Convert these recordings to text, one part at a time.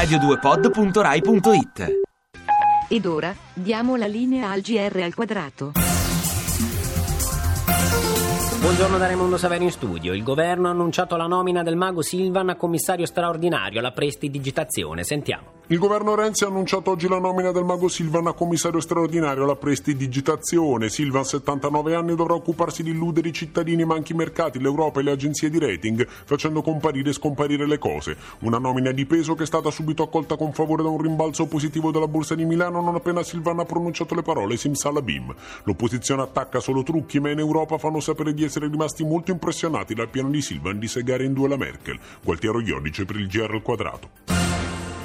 radio2pod.rai.it Ed ora diamo la linea al GR al quadrato. Buongiorno da Raimondo Saveri in studio. Il governo ha annunciato la nomina del mago Silvan a commissario straordinario alla prestidigitazione. Sentiamo. Il governo Renzi ha annunciato oggi la nomina del mago Silvan a commissario straordinario alla prestidigitazione. Silvan, 79 anni, dovrà occuparsi di illudere i cittadini ma anche i mercati, l'Europa e le agenzie di rating, facendo comparire e scomparire le cose. Una nomina di peso che è stata subito accolta con favore da un rimbalzo positivo della Borsa di Milano non appena Silvan ha pronunciato le parole Simsalabim. L'opposizione attacca solo trucchi, ma in Europa fanno sapere di essere rimasti molto impressionati dal piano di Silvan di segare in due la Merkel. Gualtiero Iodice per il GR al quadrato.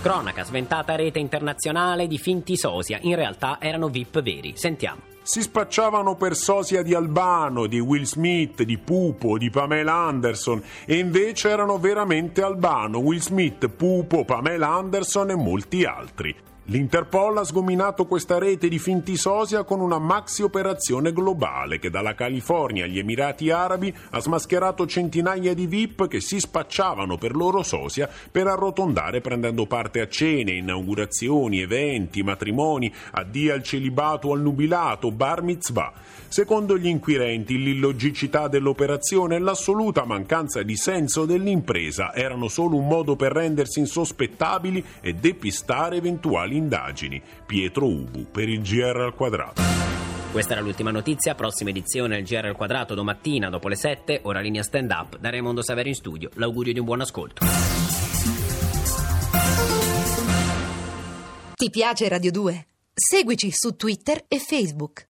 Cronaca, sventata rete internazionale di finti sosia. In realtà erano VIP veri. Sentiamo. Si spacciavano per sosia di Albano, di Will Smith, di Pupo, di Pamela Anderson e invece erano veramente Albano, Will Smith, Pupo, Pamela Anderson e molti altri. L'Interpol ha sgominato questa rete di finti sosia con una maxi operazione globale che dalla California agli Emirati Arabi ha smascherato centinaia di VIP che si spacciavano per loro sosia per arrotondare prendendo parte a cene, inaugurazioni, eventi, matrimoni, addio al celibato al nubilato, bar mitzvah. Secondo gli inquirenti l'illogicità dell'operazione e l'assoluta mancanza di senso dell'impresa erano solo un modo per rendersi insospettabili e depistare eventuali indagini. Pietro Ubu per il GR al quadrato. Questa era l'ultima notizia, prossima edizione del GR al quadrato domattina dopo le 7, ora linea stand up da Raimondo Saveri in studio. L'augurio di un buon ascolto. Ti piace Radio 2? Seguici su Twitter e Facebook.